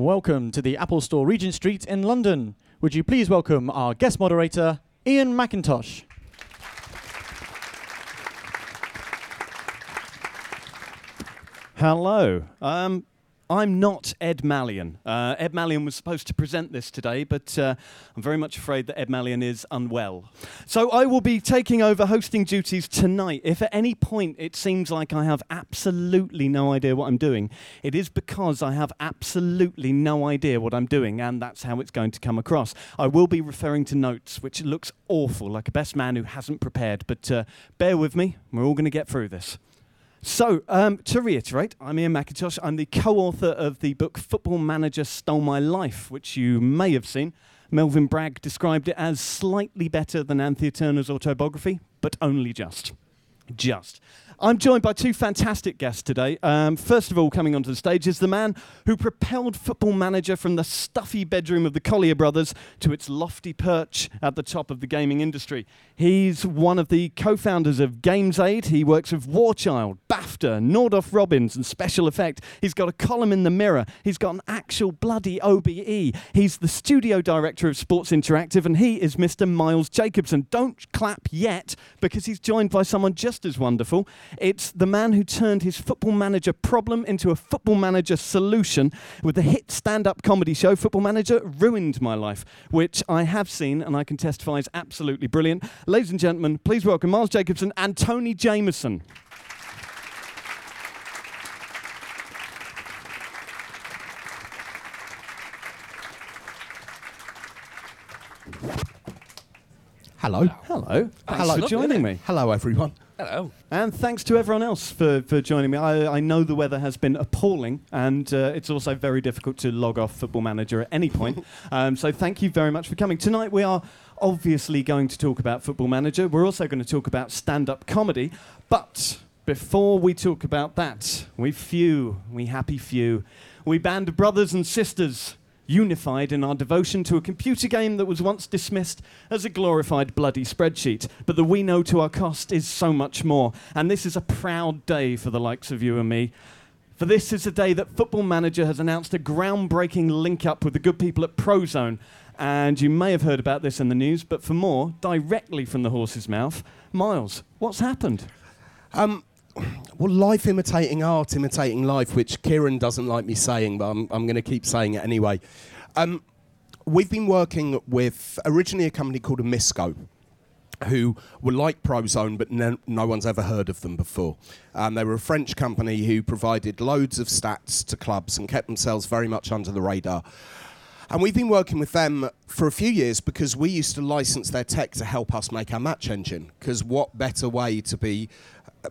Welcome to the Apple Store Regent Street in London. Would you please welcome our guest moderator, Ian McIntosh? Hello. Um, I'm not Ed Malyon. Uh, Ed Malyon was supposed to present this today, but uh, I'm very much afraid that Ed Malyon is unwell. So I will be taking over hosting duties tonight. If at any point it seems like I have absolutely no idea what I'm doing, it is because I have absolutely no idea what I'm doing, and that's how it's going to come across. I will be referring to notes, which looks awful, like a best man who hasn't prepared, but uh, bear with me, we're all going to get through this. So, um, to reiterate, I'm Ian McIntosh. I'm the co author of the book Football Manager Stole My Life, which you may have seen. Melvyn Bragg described it as slightly better than Anthea Turner's autobiography, but only just. Just. I'm joined by two fantastic guests today. Um, first of all, coming onto the stage is the man who propelled Football Manager from the stuffy bedroom of the Collier brothers to its lofty perch at the top of the gaming industry. He's one of the co founders of GamesAid. He works with Warchild, BAFTA, Nordoff Robbins, and Special Effect. He's got a column in the Mirror. He's got an actual bloody OBE. He's the studio director of Sports Interactive, and he is Mr. Miles Jacobson. Don't clap yet, because he's joined by someone just as wonderful. It's the man who turned his football manager problem into a football manager solution with the hit stand up comedy show Football Manager Ruined My Life, which I have seen and I can testify is absolutely brilliant. Ladies and gentlemen, please welcome Miles Jacobson and Tony Jameson. Hello. Hello. Thanks Hello. for joining me. Hello, everyone. Hello. And thanks to everyone else for, for joining me. I, I know the weather has been appalling, and uh, it's also very difficult to log off Football Manager at any point. um, so thank you very much for coming. Tonight we are obviously going to talk about Football Manager. We're also going to talk about stand up comedy. But before we talk about that, we few, we happy few, we band of brothers and sisters unified in our devotion to a computer game that was once dismissed as a glorified bloody spreadsheet, but that we know to our cost is so much more. And this is a proud day for the likes of you and me. For this is the day that Football Manager has announced a groundbreaking link up with the good people at Prozone. And you may have heard about this in the news, but for more, directly from the horse's mouth, Miles, what's happened? Um, well, life imitating art, imitating life, which Kieran doesn't like me saying, but I'm, I'm going to keep saying it anyway. Um, we've been working with originally a company called Amisco, who were like Prozone, but no, no one's ever heard of them before. Um, they were a French company who provided loads of stats to clubs and kept themselves very much under the radar. And we've been working with them for a few years because we used to license their tech to help us make our match engine. Because what better way to be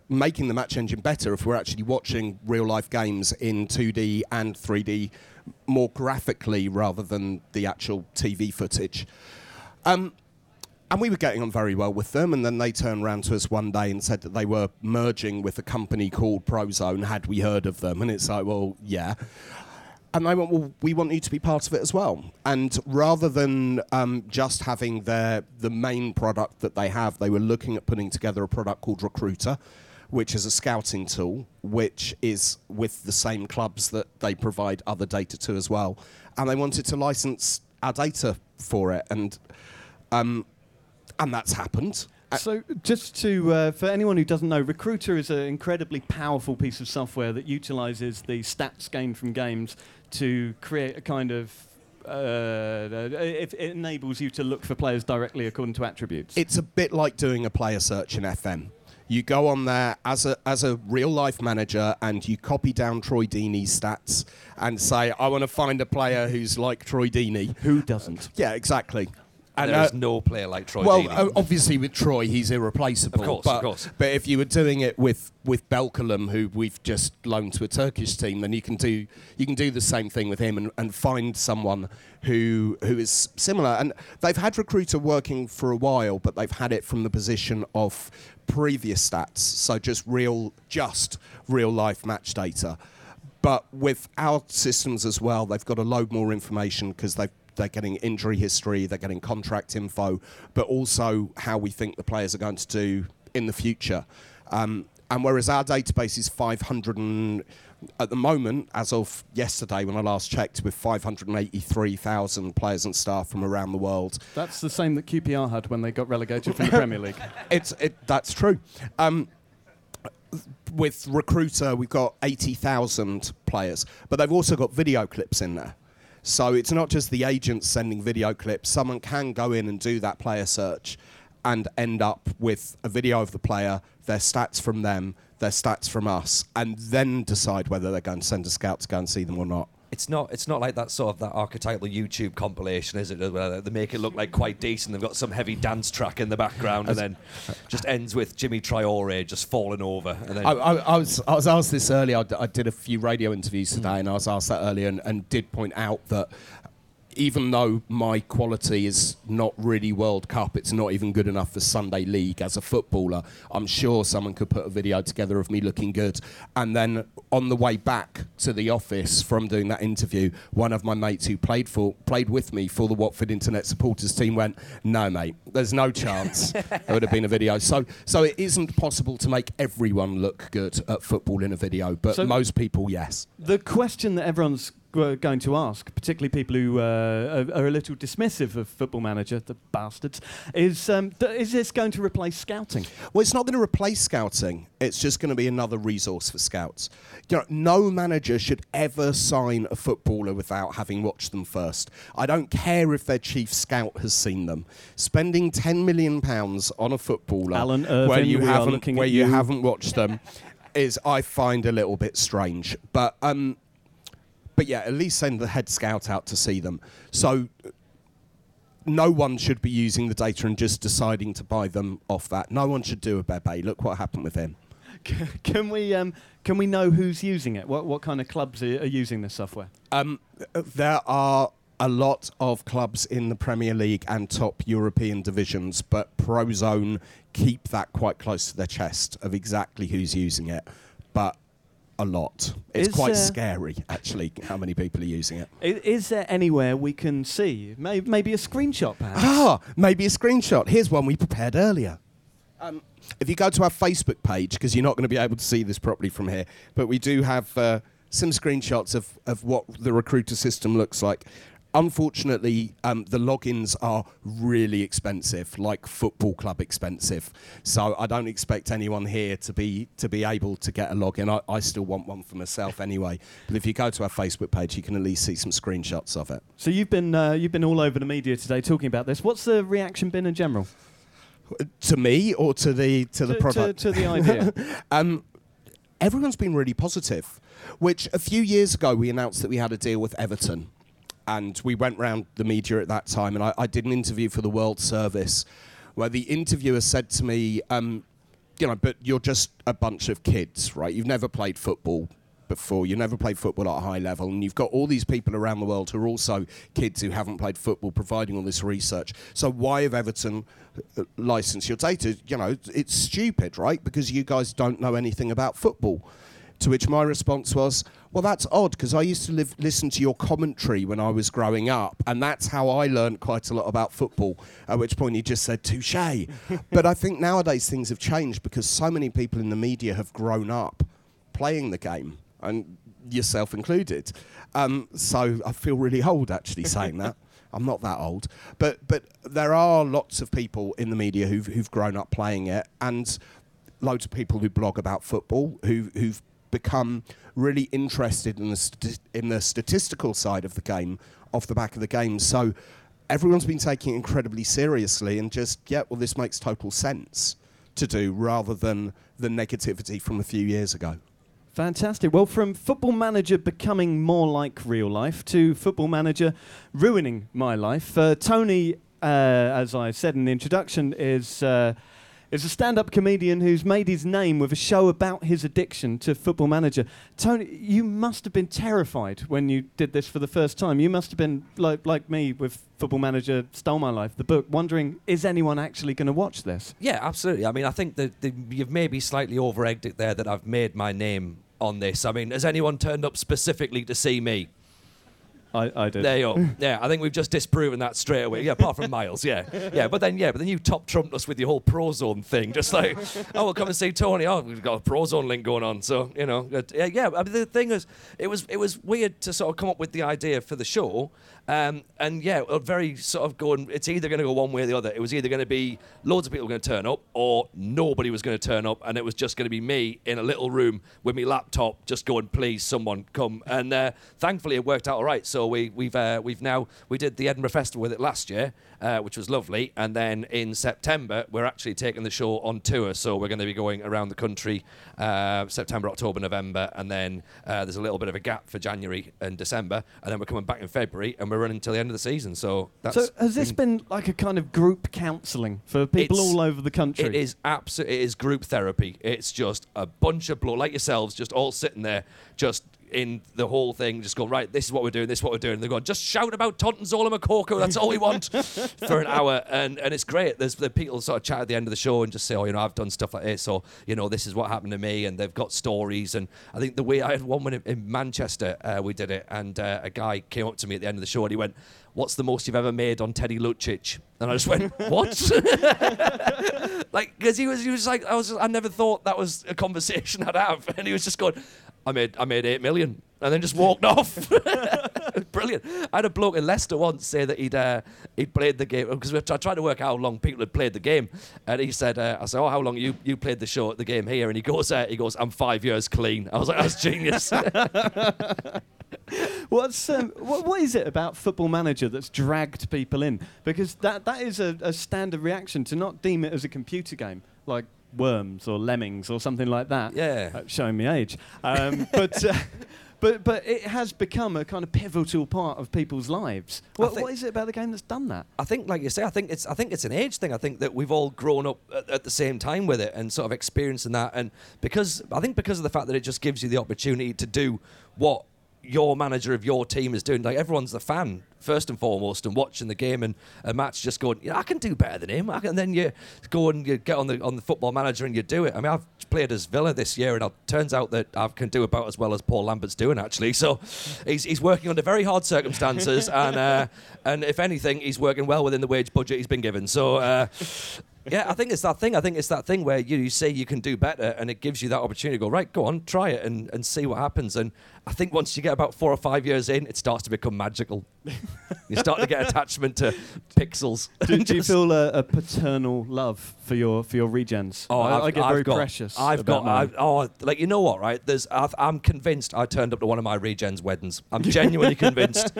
making the match engine better if we're actually watching real life games in 2D and 3D more graphically rather than the actual TV footage? Um, and we were getting on very well with them, and then they turned around to us one day and said that they were merging with a company called Prozone. Had we heard of them? And it's like, well, yeah. And they went, well, we want you to be part of it as well. And rather than um, just having their the main product that they have, they were looking at putting together a product called Recruiter, which is a scouting tool, which is with the same clubs that they provide other data to as well. And they wanted to license our data for it, and um, and that's happened. Uh, So, just to uh, for anyone who doesn't know, Recruiter is an incredibly powerful piece of software that utilizes the stats gained from games to create a kind of. Uh, it, it enables you to look for players directly according to attributes. It's a bit like doing a player search in FM. You go on there as a as a real life manager and you copy down Troy Deeney's stats and say, I want to find a player who's like Troy Deeney. Who doesn't? Yeah, exactly. And There uh, is no player like Troy well, Deeney. obviously with Troy, he's irreplaceable. Of course, but, of course. But if you were doing it with with Belkalem, who we've just loaned to a Turkish team, then you can do you can do the same thing with him and, and find someone who who is similar. And they've had recruiter working for a while, but they've had it from the position of previous stats, so just real just real life match data. But with our systems as well, they've got a load more information because they've they're getting injury history, they're getting contract info, but also how we think the players are going to do in the future. Um, And whereas our database is 500 and at the moment, as of yesterday when I last checked, with 583,000 players and staff from around the world. That's the same that QPR had when they got relegated from the Premier League. It's it, that's true. Um, with Recruiter, we've got 80,000 players, but they've also got video clips in there. So it's not just the agents sending video clips. Someone can go in and do that player search and end up with a video of the player, their stats from them, their stats from us, and then decide whether they're going to send a scout to go and see them or not. It's not. It's not like that sort of that archetypal YouTube compilation, is it? Where they make it look like quite decent. They've got some heavy dance track in the background, and then just ends with Jimmy Triore just falling over. And then I, I, I was I was asked this earlier. I, d- I did a few radio interviews today, and I was asked that earlier, and, and did point out that even though my quality is not really World Cup, it's not even good enough for Sunday League as a footballer. I'm sure someone could put a video together of me looking good. And then on the way back to the office from doing that interview, one of my mates who played for played with me for the Watford Internet supporters team went, "No, mate, there's no chance there would have been a video." So, so it isn't possible to make everyone look good at football in a video, but So- most people, yes. The question that everyone's g- going to ask, particularly people who uh, are, are a little dismissive of Football Manager, the bastards, is um, th- is this going to replace scouting? Well, it's not going to replace scouting. It's just going to be another resource for scouts. You know, no manager should ever sign a footballer without having watched them first. I don't care if their chief scout has seen them. Spending ten million pounds on a footballer Alan where you haven't where you you. haven't watched them is I find a little bit strange. But um, but yeah, at least send the head scout out to see them. So no one should be using the data and just deciding to buy them off that. No one should do a Bebe. Look what happened with him. can we um, can we know who's using it? What what kind of clubs are, are using this software? Um, there are a lot of clubs in the Premier League and top European divisions, but Prozone keep that quite close to their chest of exactly who's using it. But a lot. It's Is, quite scary, actually, how many people are using it. Is there anywhere we can see May- maybe a screenshot, perhaps? Ah, maybe a screenshot. Here's one we prepared earlier. Um, if you go to our Facebook page, because you're not going to be able to see this properly from here, but we do have uh, some screenshots of, of what the recruiter system looks like. Unfortunately, um, the logins are really expensive, like football club expensive. So I don't expect anyone here to be to be able to get a login. I, I still want one for myself anyway. But if you go to our Facebook page, you can at least see some screenshots of it. So you've been uh, you've been all over the media today talking about this. What's the reaction been in general To me or to the to the product? to, to the idea? Um, everyone's been really positive. Which a few years ago we announced that we had a deal with Everton, and we went round the media at that time, and I, I did an interview for the World Service, where the interviewer said to me, um, "You know, but you're just a bunch of kids, right? You've never played football." Before you never played football at a high level, and you've got all these people around the world who are also kids who haven't played football, providing all this research. So why have Everton uh, licensed your data? You know, it's stupid, right? Because you guys don't know anything about football. To which my response was, well, that's odd because I used to live, listen to your commentary when I was growing up, and that's how I learned quite a lot about football. At which point he just said, touche. but I think nowadays things have changed because so many people in the media have grown up playing the game, and yourself included. Um, so I feel really old actually saying that. I'm not that old, but but there are lots of people in the media who've who've grown up playing it, and loads of people who blog about football who who've become really interested in the sti- in the statistical side of the game off the back of the game. So everyone's been taking it incredibly seriously and just yeah, well, this makes total sense to do rather than the negativity from a few years ago. Fantastic. Well, from Football Manager becoming more like real life to Football Manager ruining my life, uh, Tony, uh, as I said in the introduction, is. Uh, is a stand-up comedian who's made his name with a show about his addiction to Football Manager. Tony, you must have been terrified when you did this for the first time. You must have been like like me with Football Manager Stole My Life, the book, wondering is anyone actually going to watch this? Yeah, absolutely. I mean, I think that that you've maybe slightly over egged it there that I've made my name on this. I mean, has anyone turned up specifically to see me? I, I did. There you go. Yeah, I think we've just disproven that straight away. Yeah, apart from Miles, yeah. Yeah, but then, yeah, but then you top trumped us with your whole Prozone thing. Just like, oh, we'll come and see Tony. Oh, we've got a Prozone link going on. So, you know, yeah, yeah. I mean, the thing is, it was, it was weird to sort of come up with the idea for the show. Um, and yeah, very sort of going, it's either going to go one way or the other. It was either going to be loads of people going to turn up or nobody was going to turn up. And it was just going to be me in a little room with my laptop just going, please, someone come. And uh, thankfully it worked out all right. So we, we've, uh, we've now, we did the Edinburgh Festival with it last year, uh, which was lovely. And then in September, we're actually taking the show on tour. So we're going to be going around the country uh, September, October, November. And then uh, there's a little bit of a gap for January and December. And then we're coming back in February and we're running until the end of the season. So that's so has this been like a kind of group counselling for people all over the country? It is absolutely. It is group therapy. It's just a bunch of blow like yourselves, just all sitting there, just in the whole thing, just go, right. This is what we're doing. This is what we're doing. And they're going just shout about Tonton Zola Moukoko. That's all we want for an hour, and and it's great. There's the people sort of chat at the end of the show and just say, oh, you know, I've done stuff like this, or you know, this is what happened to me, and they've got stories. And I think the way I had one when in, Manchester, uh, we did it, and uh, a guy came up to me at the end of the show and he went. What's the most you've ever made on Teddy Lucic? And I just went, "What?" like because he was he was like I was I never thought that was a conversation I'd have, and he was just going, "I made I made eight million, and then just walked off. Brilliant. I had a bloke in Leicester once say that he'd uh, he'd played the game because I tried to work out how long people had played the game, and he said, uh, "I said, oh, how long you you played the show the game here?" And he goes, uh, "He goes, I'm five years clean." I was like, "That's genius." What's um, what, what is it about Football Manager that's dragged people in? Because that that is a, a standard reaction to not deem it as a computer game like Worms or Lemmings or something like that. Yeah. Uh, showing me age. Um, but. Uh, But, but it has become a kind of pivotal part of people's lives. What, what is it about the game that's done that? I think, like you say, I think it's I think it's an age thing. I think that we've all grown up at, at the same time with it and sort of experiencing that. And because I think because of the fact that it just gives you the opportunity to do what your manager of your team is doing. Like everyone's the fan first and foremost and watching the game and a match just going, yeah, I can do better than him. I can, and then you go and you get on the on the football manager and you do it. I mean, I've played as Villa this year and it turns out that I can do about as well as Paul Lambert's doing actually. So he's, he's working under very hard circumstances and uh, and if anything, he's working well within the wage budget he's been given. So. Uh, yeah, I think it's that thing. I think it's that thing where you, you say you can do better, and it gives you that opportunity to go right. Go on, try it, and, and see what happens. And I think once you get about four or five years in, it starts to become magical. you start to get attachment to pixels. Do, do you feel a, a paternal love for your for your regens? Oh, I, I've, I get I've very got, precious. I've got. mine. I've, oh, like you know what? Right? There's. I've, I'm convinced. I turned up to one of my regens weddings. I'm genuinely convinced.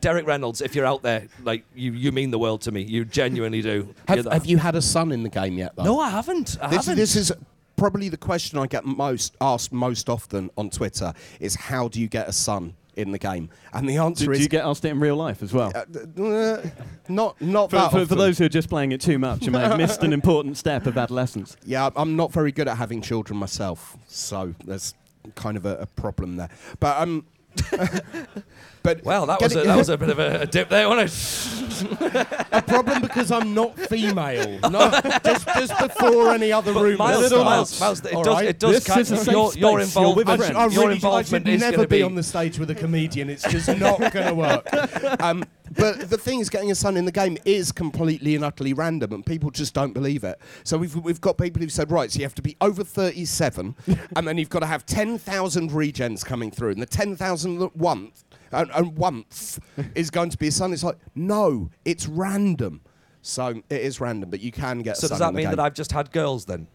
Derek Reynolds, if you're out there, like you, you mean the world to me. You genuinely do. Have, have you had a son in the game yet, though? No, I haven't. I this, haven't. this is probably the question I get most asked most often on Twitter is how do you get a son in the game? And the answer do is Do you get asked it in real life as well? uh, uh, not not for, that for, for those who are just playing it too much, you may have missed an important step of adolescence. Yeah, I'm not very good at having children myself, so there's kind of a, a problem there. But um, but Well, that was a, that was a bit of a, a dip there, wasn't it? a problem because I'm not female. No, just, just before any other rumours. Miles, start. Miles, Miles, it does, right? it does This is your, your space. You're with a involvement, I, friend. I your really, I should is never be be on the stage with a comedian. It's just not going to work. Um, but the thing is, getting a son in the game is completely and utterly random, and people just don't believe it. So we've we've got people who've said, right, so you have to be over 37, and then you've got to have 10,000 regens coming through, and the 10,000 once and, and once is going to be a son. It's like, no, it's random. So it is random, but you can get. So a son does that in the mean game. that I've just had girls then?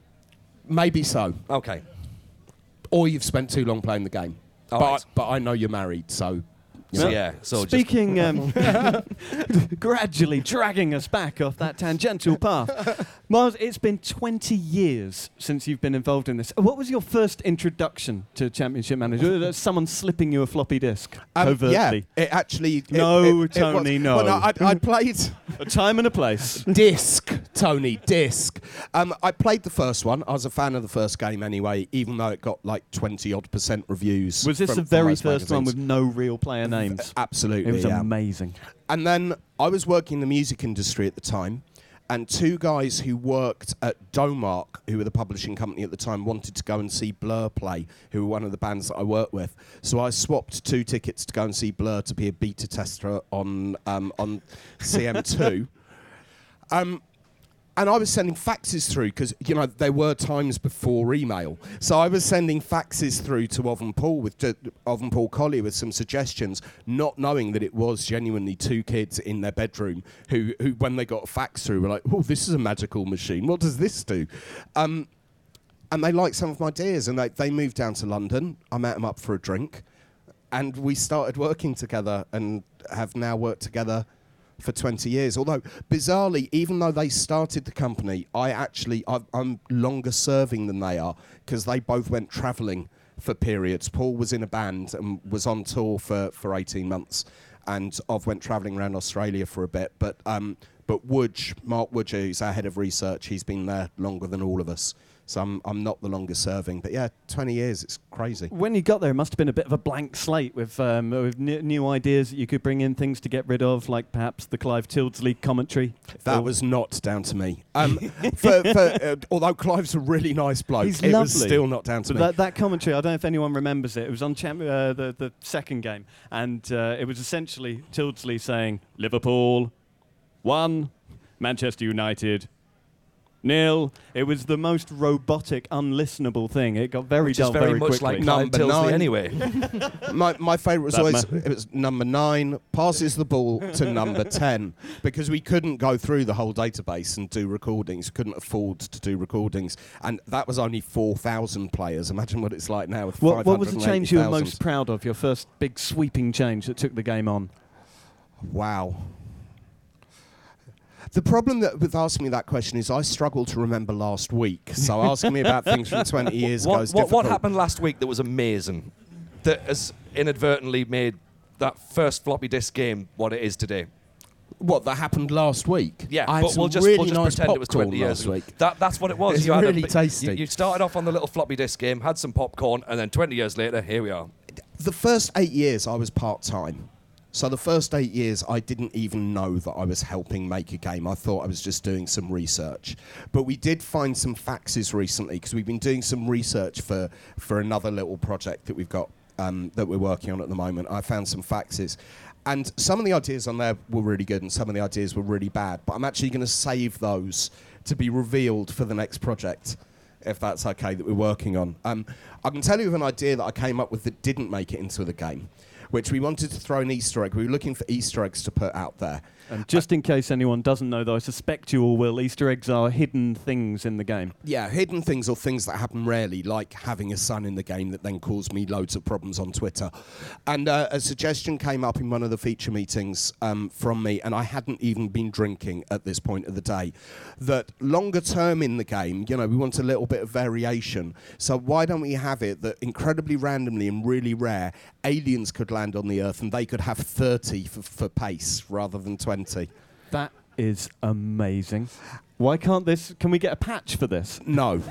maybe so, Okay. or you've spent too long playing the game? All but right. but I know you're married, so. You So yeah. So just Speaking, um, gradually dragging us back off that tangential path. Miles, it's been 20 years since you've been involved in this. What was your first introduction to Championship Manager? Was Someone slipping you a floppy disk Um, covertly? Yeah, it actually. it- No, it- it was- Tony, no. Well, I, I played A time and a place. disc, Tony, disc. Um, I played the first one. I was a fan of the first game anyway, even though it got like twenty odd percent reviews. Was this the very most first one with no real player names? Absolutely, It was yeah. amazing. And then I was working in the music industry at the time, and two guys who worked at Domark, who were the publishing company at the time, wanted to go and see Blur play, who were one of the bands that I worked with. So I swapped two tickets to go and see Blur to be a beta tester on um, on CM2. Um, and I was sending faxes through because you know there were times before email, so I was sending faxes through to Oven Paul with to Oven Paul Collier with some suggestions, not knowing that it was genuinely two kids in their bedroom who, who when they got a fax through, were like, "Oh, this is a magical machine. What does this do?" Um, and they liked some of my ideas, and they, they moved down to London. I met them up for a drink, and we started working together, and have now worked together for 20 years. Although, bizarrely, even though they started the company, I actually, i am longer serving than they are because they both went travelling for periods. Paul was in a band and was on tour for, for 18 months, and I've went travelling around Australia for a bit. But, um, but Wooge, Mark Wooge, who's our head of research, he's been there longer than all of us. So I'm, I'm not the longest serving. But yeah, 20 years, it's crazy. When you got there, it must have been a bit of a blank slate with, um, with n- new ideas that you could bring in, things to get rid of, like perhaps the Clive Tyldesley commentary. That Or- was not down to me. Um, for, for, uh, although Clive's a really nice bloke, He's it was lovely. still not down to me. that, that commentary, I don't know if anyone remembers it. It was on champ- uh, the, the second game, and uh, it was essentially Tyldesley saying, Liverpool, one, Manchester United, nil. It was the most robotic, unlistenable thing. It got very Which dull is very, very much quickly. like Number Tyldesley nine. anyway. my my favourite was That always man. it was number nine passes the ball to number ten because we couldn't go through the whole database and do recordings. Couldn't afford to do recordings, and that was only four thousand players. Imagine what it's like now with what, what was the change you were most proud of? Your first big sweeping change that took the game on? Wow. The problem that with asking me that question is I struggle to remember last week. So asking me about things from 20 years ago is what, what happened last week that was amazing? That has inadvertently made that first floppy disk game what it is today. What that happened last week? Yeah, I had but some we'll just, really we'll just nice pretend it was 20 popcorn years last ago. week. That, that's what it was. It's you had a really bit- tasty. You, you started off on the little floppy disk game, had some popcorn, and then 20 years later, here we are. The first eight years I was part time. So the first eight years I didn't even know that I was helping make a game. I thought I was just doing some research. But we did find some faxes recently because we've been doing some research for, for another little project that we've got um, that we're working on at the moment. I found some faxes. And some of the ideas on there were really good and some of the ideas were really bad. But I'm actually going to save those to be revealed for the next project if that's okay, that we're working on. Um, I can tell you of an idea that I came up with that didn't make it into the game, which we wanted to throw an Easter egg. We were looking for Easter eggs to put out there. And just in case anyone doesn't know, though, I suspect you all will. Easter eggs are hidden things in the game. Yeah, hidden things or things that happen rarely, like having a son in the game that then caused me loads of problems on Twitter. And uh, a suggestion came up in one of the feature meetings um, from me, and I hadn't even been drinking at this point of the day, that longer term in the game, you know, we want a little bit of variation. So why don't we have it that incredibly randomly and really rare, aliens could land on the Earth and they could have 30 for, for pace rather than 20? That is amazing. Why can't this? Can we get a patch for this? No.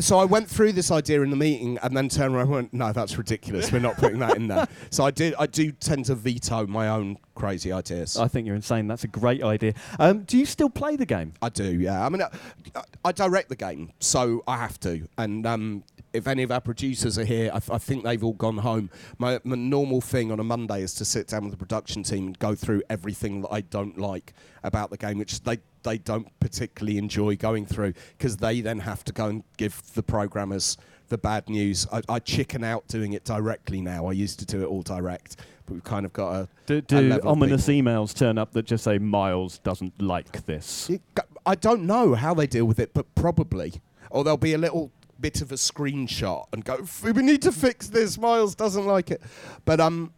So I went through this idea in the meeting and then turned around and went, no, that's ridiculous. We're not putting that in there. So I did I do tend to veto my own crazy ideas. I think you're insane. That's a great idea. Um, do you still play the game? I do, yeah. I mean, I, I direct the game, so I have to. And um, if any of our producers are here, I, th- I think they've all gone home. My, my normal thing on a Monday is to sit down with the production team and go through everything that I don't like about the game, which they they don't particularly enjoy going through because they then have to go and give the programmers the bad news. I, I chicken out doing it directly now. I used to do it all direct, but we've kind of got a Do, a do level ominous emails turn up that just say Miles doesn't like this? It I don't know how they deal with it, but probably. Or there'll be a little bit of a screenshot and go, "We need to fix this. Miles doesn't like it." But um,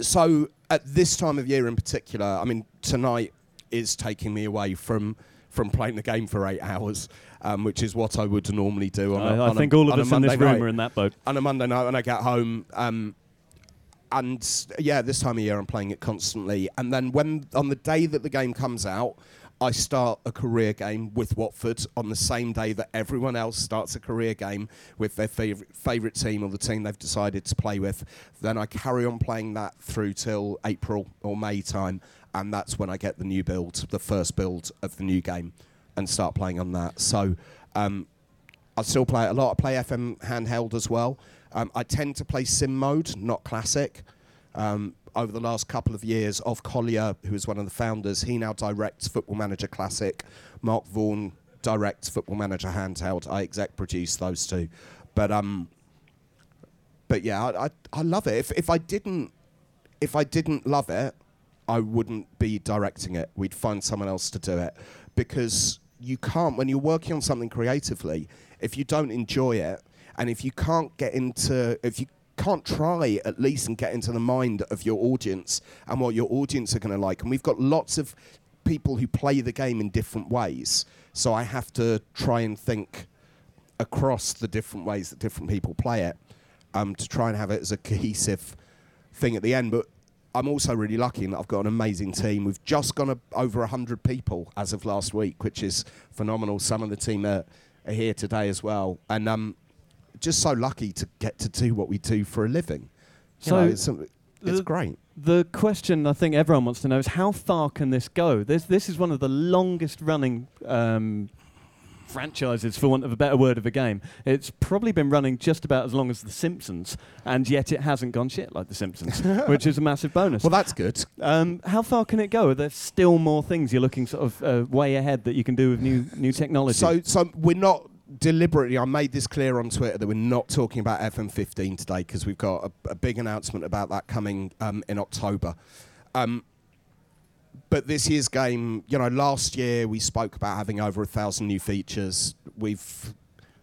so at this time of year in particular, I mean, tonight is taking me away from from playing the game for eight hours, um, which is what I would normally do. On a- I, I on a- think all of a us in this room night are in that boat. on a Monday night when I get home. Um, and yeah, this time of year I'm playing it constantly. And then when on the day that the game comes out, I start a career game with Watford on the same day that everyone else starts a career game with their favourite favourite team or the team they've decided to play with. Then I carry on playing that through till April or May time, and that's when I get the new build, the first build of the new game, and start playing on that. So um, I still play a lot. I play FM handheld as well. Um, I tend to play sim mode, not classic. Um, over the last couple of years, Ov Collier, who is one of the founders, he now directs Football Manager Classic. Mark Vaughan directs Football Manager Handheld. I exec produce those two. But um, but yeah, I, I, I love it. If if I didn't if I didn't love it, I wouldn't be directing it. We'd find someone else to do it because you can't when you're working on something creatively. If you don't enjoy it, and if you can't get into if you can't try at least and get into the mind of your audience and what your audience are going to like. And we've got lots of people who play the game in different ways. So I have to try and think across the different ways that different people play it um, to try and have it as a cohesive thing at the end. But I'm also really lucky in that I've got an amazing team. We've just gone a, over 100 people as of last week, which is phenomenal. Some of the team are, are here today as well. And um, just so lucky to get to do what we do for a living. You So know, it's, it's the- great. The question I think everyone wants to know is how far can this go? This this is one of the longest running um, franchises, for want of a better word, of a game. It's probably been running just about as long as The Simpsons, and yet it hasn't gone shit like The Simpsons, which is a massive bonus. Well, that's good. Um, how far can it go? Are there still more things you're looking sort of uh, way ahead that you can do with new new technology? So, so we're not deliberately. I made this clear on Twitter that we're not talking about FM15 today because we've got a, a big announcement about that coming um, in October. Um, but this year's game, you know, last year we spoke about having over a thousand new features. We've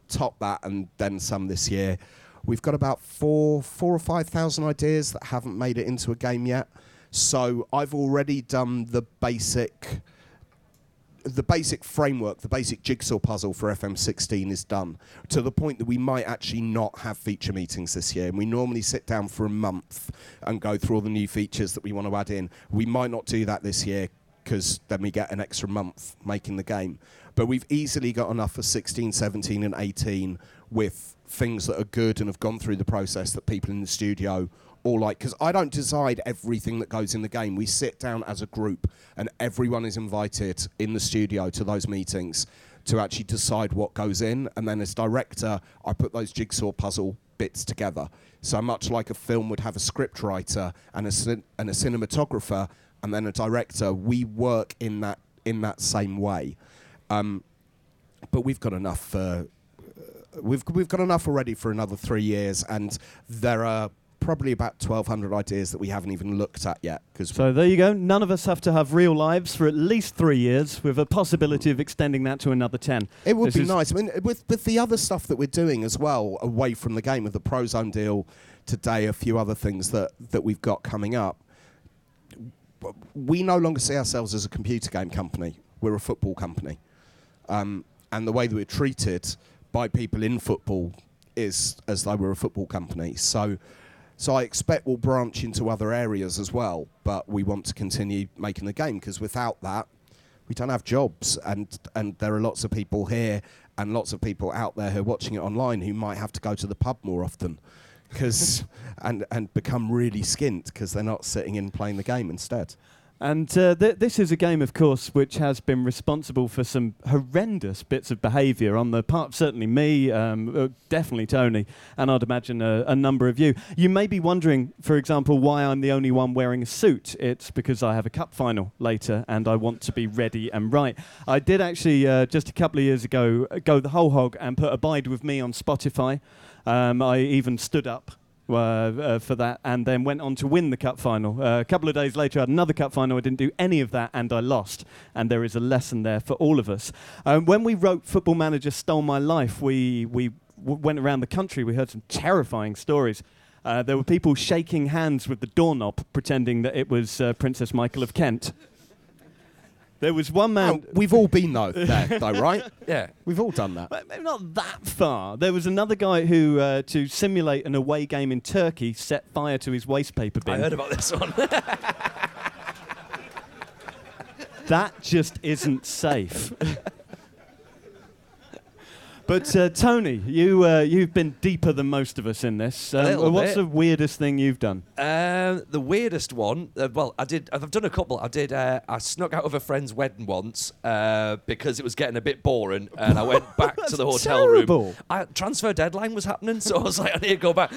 topped that and then some this year. We've got about four, four or five thousand ideas that haven't made it into a game yet. So I've already done the basic the basic framework, the basic jigsaw puzzle for FM16 is done to the point that we might actually not have feature meetings this year. And we normally sit down for a month and go through all the new features that we want to add in. We might not do that this year because then we get an extra month making the game. But we've easily got enough for 16, 17, and 18 with things that are good and have gone through the process that people in the studio all like because I don't decide everything that goes in the game. We sit down as a group, and everyone is invited in the studio to those meetings to actually decide what goes in. And then as director, I put those jigsaw puzzle bits together. So much like a film would have a script writer and a cin- and a cinematographer, and then a director, we work in that in that same way. Um, but we've got enough for we've we've got enough already for another three years, and there are probably about 1,200 ideas that we haven't even looked at yet. So there you go. None of us have to have real lives for at least three years, with a possibility of extending that to another ten. it would This be nice. I mean, with with the other stuff that we're doing as well, away from the game, with the Prozone deal today, a few other things that that we've got coming up. We no longer see ourselves as a computer game company. We're a football company, um, and the way that we're treated by people in football is as though we're a football company. So. So I expect we'll branch into other areas as well, but we want to continue making the game because without that, we don't have jobs, and and there are lots of people here and lots of people out there who are watching it online who might have to go to the pub more often, because and and become really skint because they're not sitting in playing the game instead. And uh, th- this is a game, of course, which has been responsible for some horrendous bits of behaviour on the part, certainly me, um, uh, definitely Tony, and I'd imagine a, a number of you. You may be wondering, for example, why I'm the only one wearing a suit. It's because I have a cup final later and I want to be ready and right. I did actually, uh, just a couple of years ago, uh, go the whole hog and put Abide With Me on Spotify. Um, I even stood up uh, uh, for that, and then went on to win the cup final. Uh, a couple of days later, I had another cup final. I didn't do any of that, and I lost. And there is a lesson there for all of us. Um, when we wrote Football Manager Stole My Life, we we w- went around the country. We heard some terrifying stories. Uh, there were people shaking hands with the doorknob, pretending that it was uh, Princess Michael of Kent. There was one man. Oh, we've all been though, there, though, right? Yeah. We've all done that. But Maybe not that far. There was another guy who, uh, to simulate an away game in Turkey, set fire to his waste paper bin. I heard about this one. that just isn't safe. but uh, Tony, you uh, you've been deeper than most of us in this. Um, what's bit. the weirdest thing you've done? Um, the weirdest one. Uh, well, I did. I've done a couple. I did. Uh, I snuck out of a friend's wedding once uh, because it was getting a bit boring, and I went back to the hotel terrible. room. I, transfer deadline was happening, so I was like, I need to go back.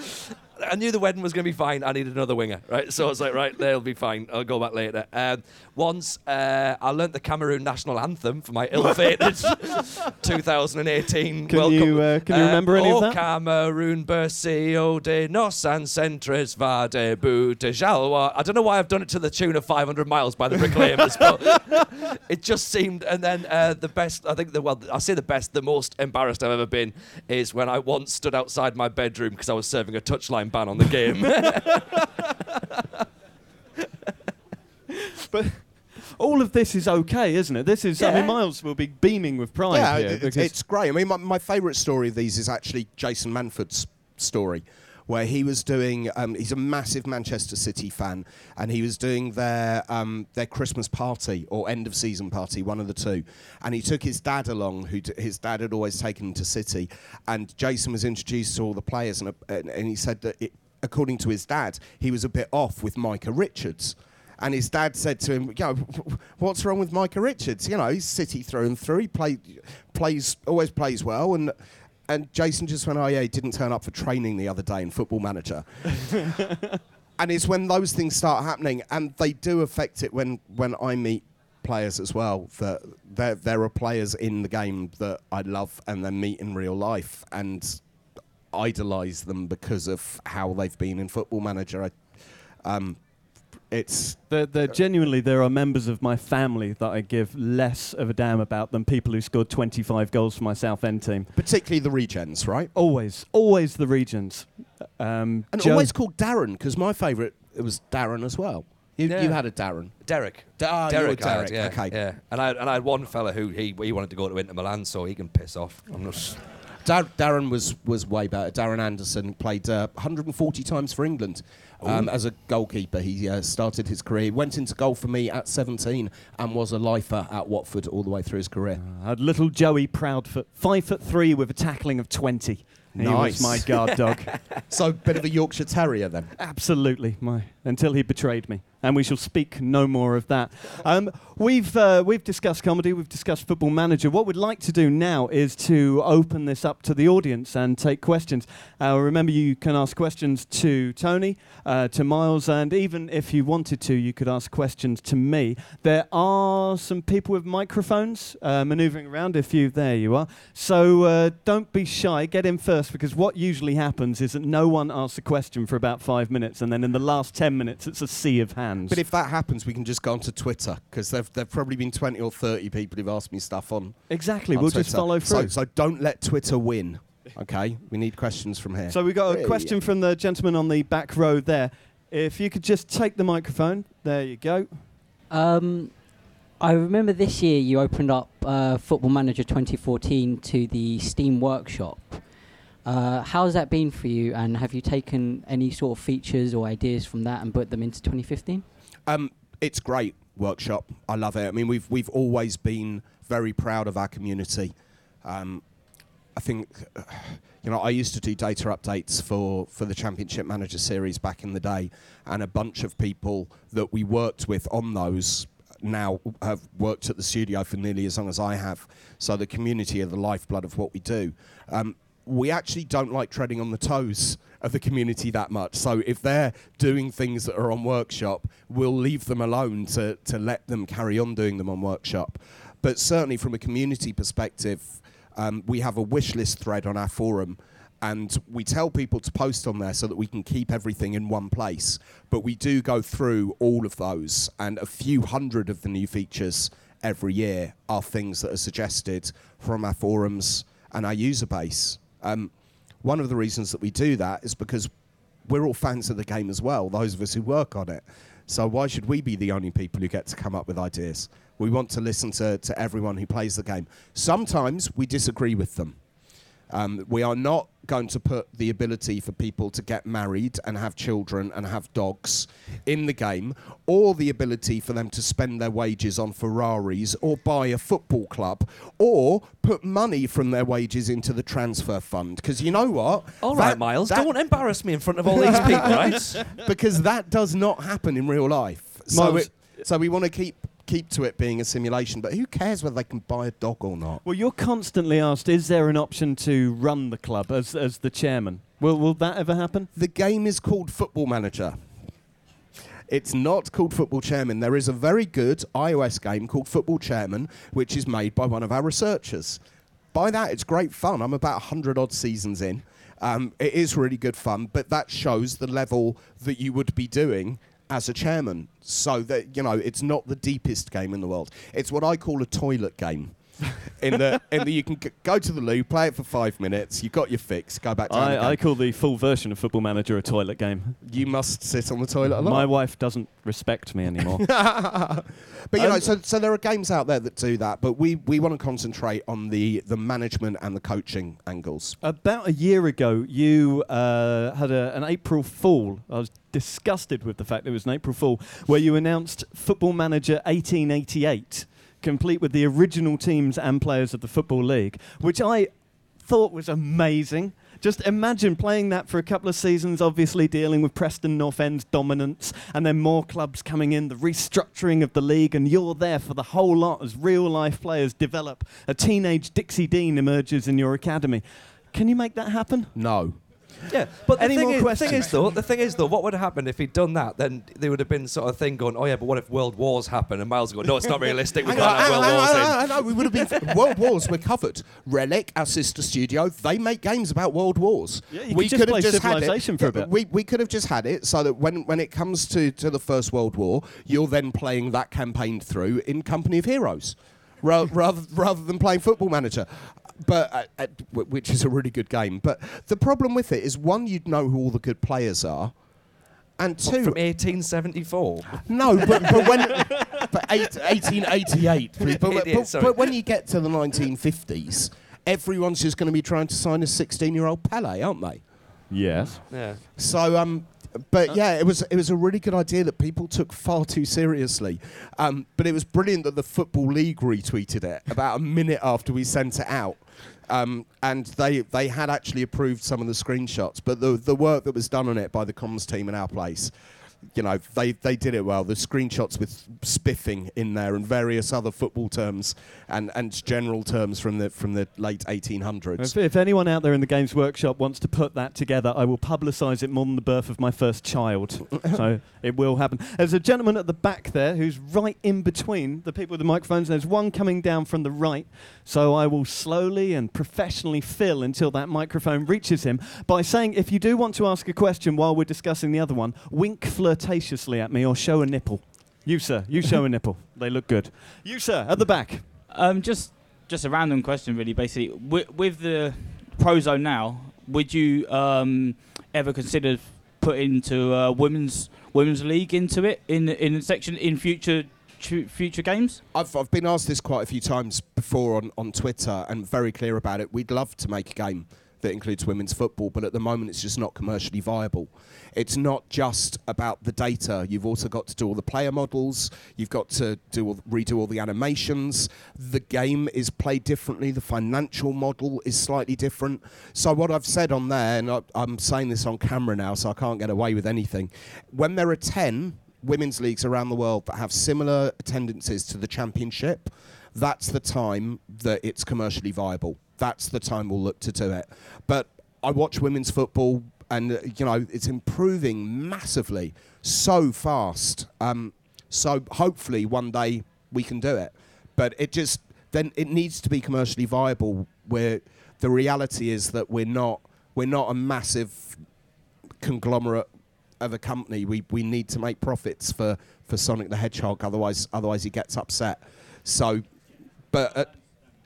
I knew the wedding was going to be fine. I needed another winger, right? So I was like, right, they'll be fine. I'll go back later. Um, once uh, I learnt the Cameroon national anthem for my ill-fated 2018 Can World you, Cup. uh, can you remember any of oh, that? Cameroon, Bercio de Nos Ancestres va de bout de Jalwa. I don't know why I've done it to the tune of 500 miles by the Proclaimers, but it just seemed. And then uh, the best, I think the well, I say the best, the most embarrassed I've ever been is when I once stood outside my bedroom because I was serving a touchline ban on the game. But all of this is okay, isn't it? This is. I mean, Miles will be beaming with pride yeah, here it- because it's great. I mean, my, my favourite story of these is actually Jason Manford's story, where he was doing. Um, he's a massive Manchester City fan, and he was doing their um, their Christmas party or end of season party, one of the two. And he took his dad along, who his dad had always taken him to City, and Jason was introduced to all the players, and uh, and, he said that it, according to his dad, he was a bit off with Micah Richards. And his dad said to him, "You what's wrong with Micah Richards? You know, he's City through and through. He play, plays, always plays well." And and Jason just went, "Oh yeah, he didn't turn up for training the other day in Football Manager." and it's when those things start happening, and they do affect it when when I meet players as well. That there there are players in the game that I love and then meet in real life and idolise them because of how they've been in Football Manager. I, um, it's There, there genuinely there are members of my family that I give less of a damn about than people who scored 25 goals for my Southend team. particularly the regens, right? Always, always the regens. Um, And Joe- always called Darren because my favourite it was Darren as well. You, Yeah. you had a Darren. Derek. Ah, you were Derek, I had, Derek, yeah, okay. yeah. And I and I had one fella who he he wanted to go to Inter Milan, so he can piss off. I'm not. Dar- Darren was was way better. Darren Anderson played uh, 140 times for England um, as a goalkeeper. He uh, started his career, went into goal for me at 17, and was a lifer at Watford all the way through his career. I had little Joey Proudfoot, five foot three with a tackling of 20. He Nice. was my guard dog. so, bit of a Yorkshire Terrier then. Absolutely, my until he betrayed me, and we shall speak no more of that. Um, we've uh, we've discussed comedy, we've discussed Football Manager. What we'd like to do now is to open this up to the audience and take questions. Uh, remember, you can ask questions to Tony, uh, to Miles, and even if you wanted to, you could ask questions to me. There are some people with microphones uh, manoeuvring around. If you there, you are. So uh, don't be shy. Get in first because what usually happens is that no one asks a question for about five minutes, and then in the last ten minutes, it's a sea of hands. But if that happens, we can just go onto Twitter because there've, there've probably been 20 or 30 people who've asked me stuff on. exactly, on we'll just follow through. so don't let Twitter win. Okay, we need questions from here. So we've got a Yeah, question from the gentleman on the back row there. If you could just take the microphone, there you go. Um, I remember this year you opened up uh, Football Manager 2014 to the Steam Workshop. Uh, how's that been for you, and have you taken any sort of features or ideas from that and put them into 2015? Um, it's great workshop. I love it. I mean, we've we've always been very proud of our community. Um, I think, you know, I used to do data updates for for the Championship Manager series back in the day, and a bunch of people that we worked with on those now have worked at the studio for nearly as long as I have. So the community are the lifeblood of what we do. Um, we actually don't like treading on the toes of the community that much. So if they're doing things that are on workshop, we'll leave them alone to, to let them carry on doing them on workshop. But certainly from a community perspective, um, we have a wish list thread on our forum and we tell people to post on there so that we can keep everything in one place. But we do go through all of those and a few hundred of the new features every year are things that are suggested from our forums and our user base. Um, one of the reasons that we do that is because we're all fans of the game as well, those of us who work on it. So why should we be the only people who get to come up with ideas? We want to listen to, to everyone who plays the game. Sometimes we disagree with them. Um, we are not going to put the ability for people to get married and have children and have dogs in the game, or the ability for them to spend their wages on Ferraris or buy a football club, or put money from their wages into the transfer fund. Because you know what? All right, That- Miles, that- don't embarrass me in front of all these people, right? because that does not happen in real life. So, Miles- it, so we want to keep keep to it being a simulation. But who cares whether they can buy a dog or not? Well, you're constantly asked, is there an option to run the club as, as the chairman? Will, will that ever happen? The game is called Football Manager. It's not called Football Chairman. There is a very good iOS game called Football Chairman, which is made by one of our researchers. By that, it's great fun. I'm about 100 odd seasons in. Um, it is really good fun, but that shows the level that you would be doing as a chairman. So that, you know, it's not the deepest game in the world. It's what I call a toilet game. in the in the you can g- go to the loo, play it for five minutes. You got your fix. Go back. I, again. I call the full version of Football Manager a toilet game. you must sit on the toilet a lot. My wife doesn't respect me anymore. but you know, Um, so, so there are games out there that do that, but we, we want to concentrate on the, the management and the coaching angles. About a year ago, you uh, had a, an April Fool. I was disgusted with the fact it was an April Fool, where you announced Football Manager 1888, complete with the original teams and players of the Football League, which I thought was amazing. Just imagine playing that for a couple of seasons, obviously dealing with Preston North End's dominance, and then more clubs coming in, the restructuring of the league, and you're there for the whole lot as real life players develop. A teenage Dixie Dean emerges in your academy. Can you make that happen? No. Yeah, but the Any thing more is, questions? thing is though, the thing is though, what would have happened if he'd done that? Then there would have been sort of thing going, oh yeah, but what if world wars happen? And Miles would go, no, it's not realistic. We Hang can't have world wars hang in. on, hang we would have been. World Wars were covered. Relic, our sister studio, they make games about World Wars. Yeah, you we could just play had Civilization it. for a bit. We, we could have just had it so that when, when it comes to, to the First World War, you're then playing that campaign through in Company of Heroes. Ra- rather, rather than playing Football Manager, but uh, uh, which is a really good game. But the problem with it is one, you'd know who all the good players are, and What, two, from 1874. no, but, but when but eight, 1888, but, but, Idiot, but when you get to the 1950s, everyone's just going to be trying to sign a 16-year-old Pele, aren't they? Yes. Yeah. So, um, but yeah, it was it was a really good idea that people took far too seriously. Um, but it was brilliant that the Football League retweeted it about a minute after we sent it out. Um, and they they had actually approved some of the screenshots, but the the work that was done on it by the comms team in our place, you know, they they did it well. The screenshots with spiffing in there and various other football terms and, and general terms from the from the late 1800s. If, if anyone out there in the Games Workshop wants to put that together, I will publicise it more than the birth of my first child. so it will happen. There's a gentleman at the back there who's right in between the people with the microphones. There's one coming down from the right. So I will slowly and professionally fill until that microphone reaches him by saying, if you do want to ask a question while we're discussing the other one, wink flirtatiously at me or show a nipple. You, sir, you show a nipple. They look good. You, sir, at the back. Um, just just a random question, really. Basically, with, with the Prozone now, would you um, ever consider putting into uh, women's women's league into it in in the section in future future games? I've, I've been asked this quite a few times before on, on Twitter and very clear about it. We'd love to make a game that includes women's football, but at the moment it's just not commercially viable. It's not just about the data. You've also got to do all the player models. You've got to do all, redo all the animations. The game is played differently. The financial model is slightly different. So what I've said on there, and I, I'm saying this on camera now, so I can't get away with anything. When there are ten women's leagues around the world that have similar attendances to the championship, that's the time that it's commercially viable. That's the time we'll look to do it. But I watch women's football, and uh, you know it's improving massively, so fast. Um, so hopefully one day we can do it. But it just then it needs to be commercially viable. Where the reality is that we're not we're not a massive conglomerate of a company. We we need to make profits for, for Sonic the Hedgehog. Otherwise otherwise he gets upset. So, but at,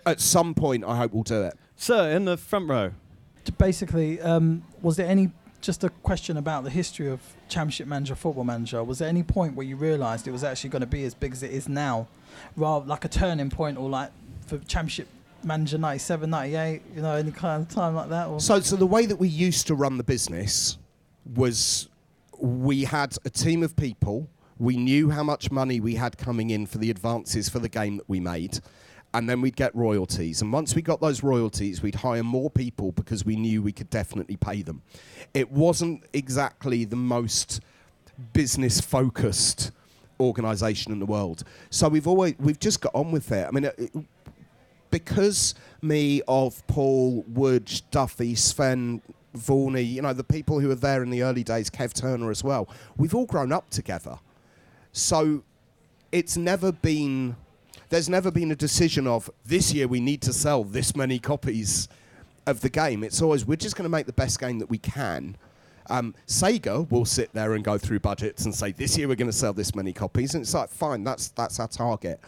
at some point I hope we'll do it. Sir, in the front row. Basically, um, was there any just a question about the history of Championship Manager, Football Manager? Was there any point where you realised it was actually going to be as big as it is now, rather like a turning point, or like for Championship manager 97, 98? You know, any kind of time like that? Or? So, so the way that we used to run the business was we had a team of people. We knew how much money we had coming in for the advances for the game that we made. And then we'd get royalties. And once we got those royalties, we'd hire more people because we knew we could definitely pay them. It wasn't exactly the most business focused organization in the world. So we've always we've just got on with it. I mean, it, because me of Paul, Wood, Duffy, Sven, Vorney, you know, the people who were there in the early days, Kev Turner as well, we've all grown up together. So it's never been, there's never been a decision of this year we need to sell this many copies of the game. It's always, we're just going to make the best game that we can. Um, Sega will sit there and go through budgets and say, this year we're going to sell this many copies. And it's like, fine, that's, that's our target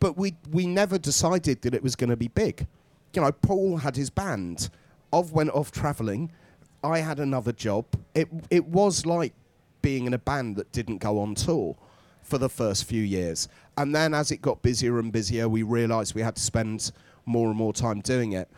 but we we never decided that it was going to be big. You know, Paul had his band. Ov went off travelling. I had another job. It it was like being in a band that didn't go on tour for the first few years. And then as it got busier and busier, we realised we had to spend more and more time doing it.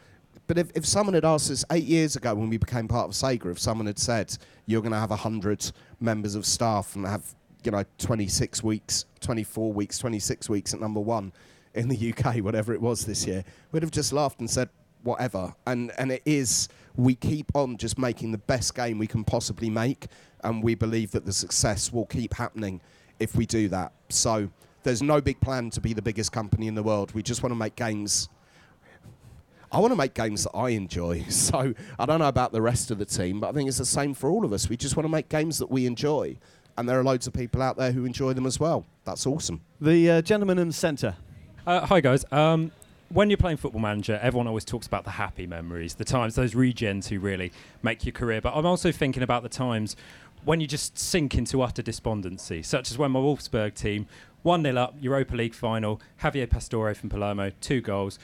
But if, if someone had asked us eight years ago when we became part of Sega, if someone had said, you're going to have 100 members of staff and have you know, 26 weeks, 24 weeks, 26 weeks at number one in the UK, whatever it was this year, we'd have just laughed and said, whatever. And, and it is, we keep on just making the best game we can possibly make, and we believe that the success will keep happening if we do that. So there's no big plan to be the biggest company in the world. We just want to make games. I want to make games that I enjoy. So I don't know about the rest of the team, but I think it's the same for all of us. We just want to make games that we enjoy and there are loads of people out there who enjoy them as well. That's awesome. The uh, gentleman in the centre. Uh, hi guys. Um, when you're playing Football Manager, everyone always talks about the happy memories, the times, those regens who really make your career. But I'm also thinking about the times when you just sink into utter despondency, such as when my Wolfsburg team 1 0 up, Europa League final, Javier Pastore from Palermo, two goals.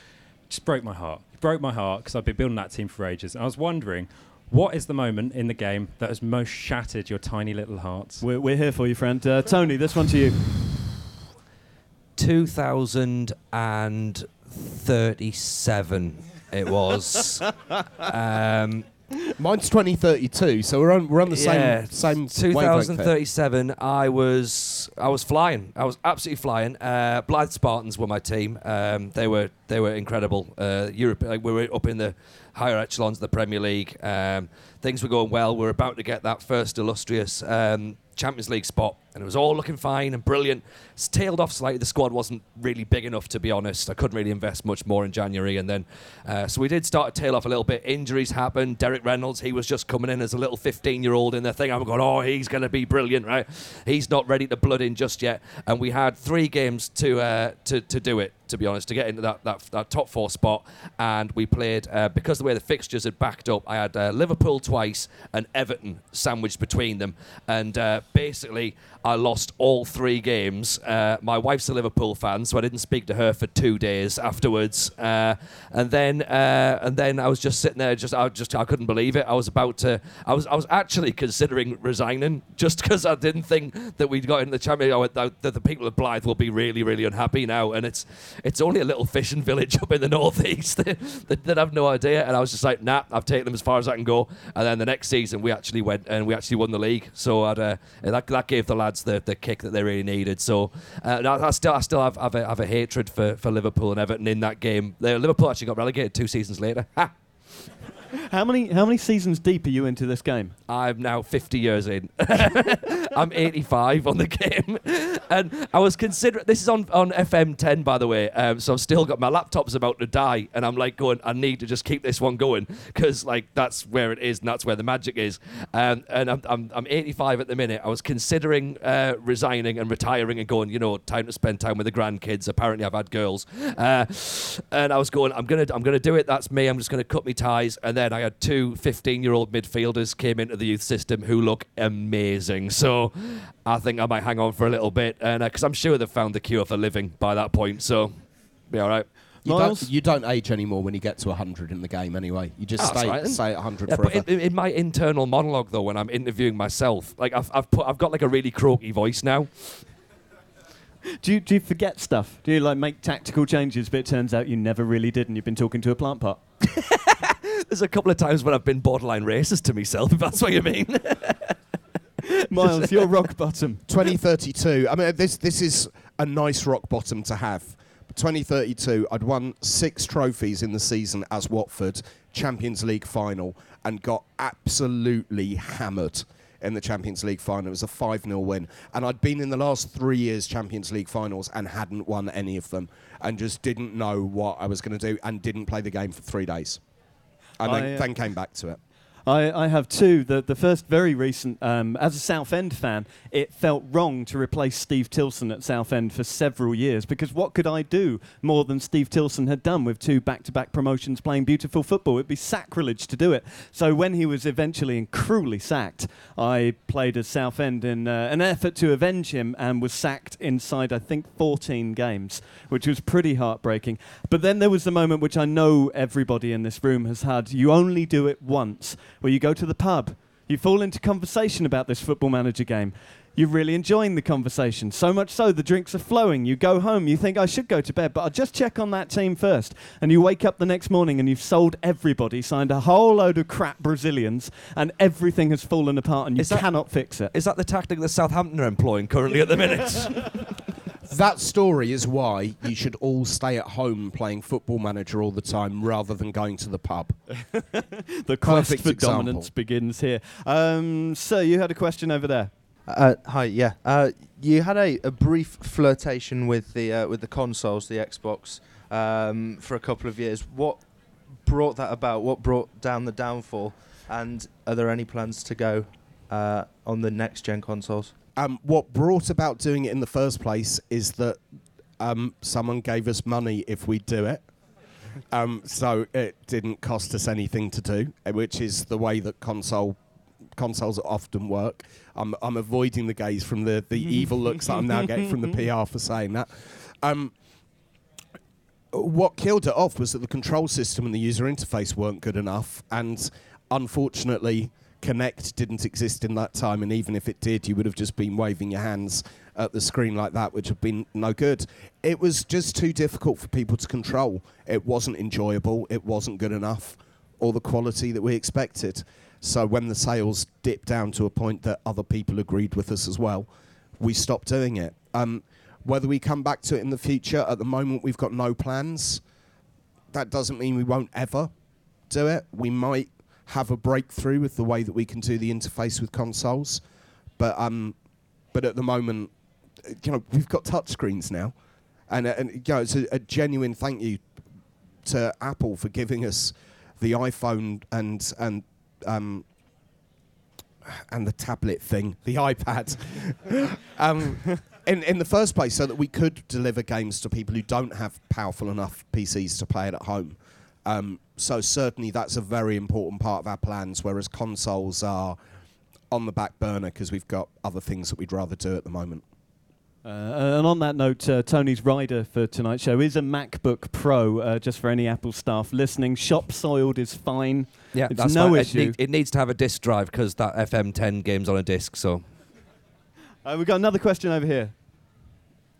Just broke my heart. It broke my heart because I've been building that team for ages. And I was wondering, what is the moment in the game that has most shattered your tiny little hearts? We're, we're here for you, friend. Uh, Tony, this one to you. 2037 it was. um, Mine's 2032, so we're on we're on the yeah, same same wavelength here. 2037 I was I was flying. I was absolutely flying. Uh, Blyth Spartans were my team. Um, they were they were incredible. Uh, Europe like we were up in the higher echelons of the Premier League. Um, things were going well. We are about to get that first illustrious um, Champions League spot, and it was all looking fine and brilliant. It's tailed off slightly. The squad wasn't really big enough, to be honest. I couldn't really invest much more in January, and then uh, so we did start to tail off a little bit. Injuries happened. Derek Reynolds, he was just coming in as a little 15-year-old in the thing. I'm going, oh, he's going to be brilliant, right? He's not ready to blood in just yet, and we had three games to uh, to to do it to be honest, to get into that, that, that top four spot. And we played, uh, because the way the fixtures had backed up, I had uh, Liverpool twice and Everton sandwiched between them. And uh, basically, I lost all three games. Uh, my wife's a Liverpool fan, so I didn't speak to her for two days afterwards. Uh, and then, uh, and then I was just sitting there, just I just I couldn't believe it. I was about to, I was I was actually considering resigning just because I didn't think that we'd got in the championship. That the people of Blyth will be really really unhappy now, and it's it's only a little fishing village up in the northeast that, that, that have no idea. And I was just like, nah, I've taken them as far as I can go. And then the next season, we actually went and we actually won the league. So uh, that, that gave the lads the, the kick that they really needed. So uh, I, I still I still have, have, a, have a hatred for, for Liverpool and Everton in that game. Liverpool actually got relegated two seasons later. Ha! How many how many seasons deep are you into this game? I'm now 50 years in. I'm 85 on the game, and I was considering. This is on on FM 10, by the way. Um, so I've still got my laptop's about to die, and I'm like going. I need to just keep this one going because like that's where it is, and that's where the magic is. Um, and I'm, I'm I'm 85 at the minute. I was considering uh, resigning and retiring and going. You know, time to spend time with the grandkids. Apparently, I've had girls, uh, and I was going. I'm gonna I'm gonna do it. That's me. I'm just gonna cut me ties, and then I had two 15 year old midfielders came into the youth system who look amazing. So I think I might hang on for a little bit, and because uh, I'm sure they've found the cure for living by that point. So be all right. You don't, you don't, age anymore when you get to 100 in the game anyway. You just oh, stay, right. stay at 100 yeah, forever. But in, in, my internal monologue, though, when I'm interviewing myself, like I've, I've, put, I've got like a really croaky voice now. do, you, do you forget stuff? Do you like make tactical changes, but it turns out you never really did, and you've been talking to a plant pot? There's a couple of times when I've been borderline racist to myself, if that's what you mean. Miles, you're rock bottom. 2032. I mean, this this is a nice rock bottom to have. 2032, I'd won six trophies in the season as Watford, Champions League final, and got absolutely hammered in the Champions League final. It was a 5 0 win. And I'd been in the last three years Champions League finals and hadn't won any of them, and just didn't know what I was going to do, and didn't play the game for three days. And I, then, uh, then came back to it. I, I have two. The, the first, very recent, um, as a Southend fan, it felt wrong to replace Steve Tilson at Southend for several years because what could I do more than Steve Tilson had done with two back to back promotions playing beautiful football? It'd be sacrilege to do it. So when he was eventually and cruelly sacked, I played as Southend in uh, an effort to avenge him and was sacked inside, I think, 14 games, which was pretty heartbreaking. But then there was the moment which I know everybody in this room has had. You only do it once where you go to the pub, you fall into conversation about this football manager game. You're really enjoying the conversation. So much so, the drinks are flowing. You go home, you think, I should go to bed, but I'll just check on that team first. And you wake up the next morning and you've sold everybody, signed a whole load of crap Brazilians, and everything has fallen apart and you Is that- cannot fix it. Is that the tactic that Southampton are employing currently at the minute? That story is why you should all stay at home playing football manager all the time rather than going to the pub. the quest Perfect for example. dominance begins here. Um, so, you had a question over there. Uh, hi, yeah. Uh, you had a, a brief flirtation with the uh, with the consoles, the Xbox, um, for a couple of years. What brought that about? What brought down the downfall? And are there any plans to go uh, on the next gen consoles? Um, what brought about doing it in the first place is that um, someone gave us money if we do it. Um, so it didn't cost us anything to do, uh, which is the way that console consoles often work. I'm, I'm avoiding the gaze from the, the evil looks that I'm now getting from the PR for saying that. Um, what killed it off was that the control system and the user interface weren't good enough, and unfortunately, Kinect didn't exist in that time. And even if it did, you would have just been waving your hands at the screen like that, which would have been no good. It was just too difficult for people to control. It wasn't enjoyable. It wasn't good enough, or the quality that we expected. So when the sales dipped down to a point that other people agreed with us as well, we stopped doing it. Um, whether we come back to it in the future, at the moment we've got no plans. That doesn't mean we won't ever do it. We might have a breakthrough with the way that we can do the interface with consoles, but um, but at the moment, you know, we've got touchscreens now, and uh, and you know, it's a, a genuine thank you to Apple for giving us the iPhone and and um, and the tablet thing, the iPad, um, in in the first place, so that we could deliver games to people who don't have powerful enough PCs to play it at home. Um, so certainly that's a very important part of our plans, whereas consoles are on the back burner because we've got other things that we'd rather do at the moment. Uh, and on that note, uh, Tony's rider for tonight's show is a MacBook Pro, uh, just for any Apple staff listening. Shop soiled is fine. yeah, It's that's no fine. issue. It, need- it needs to have a disk drive because that FM10 game's on a disk. So Uh, we've got another question over here.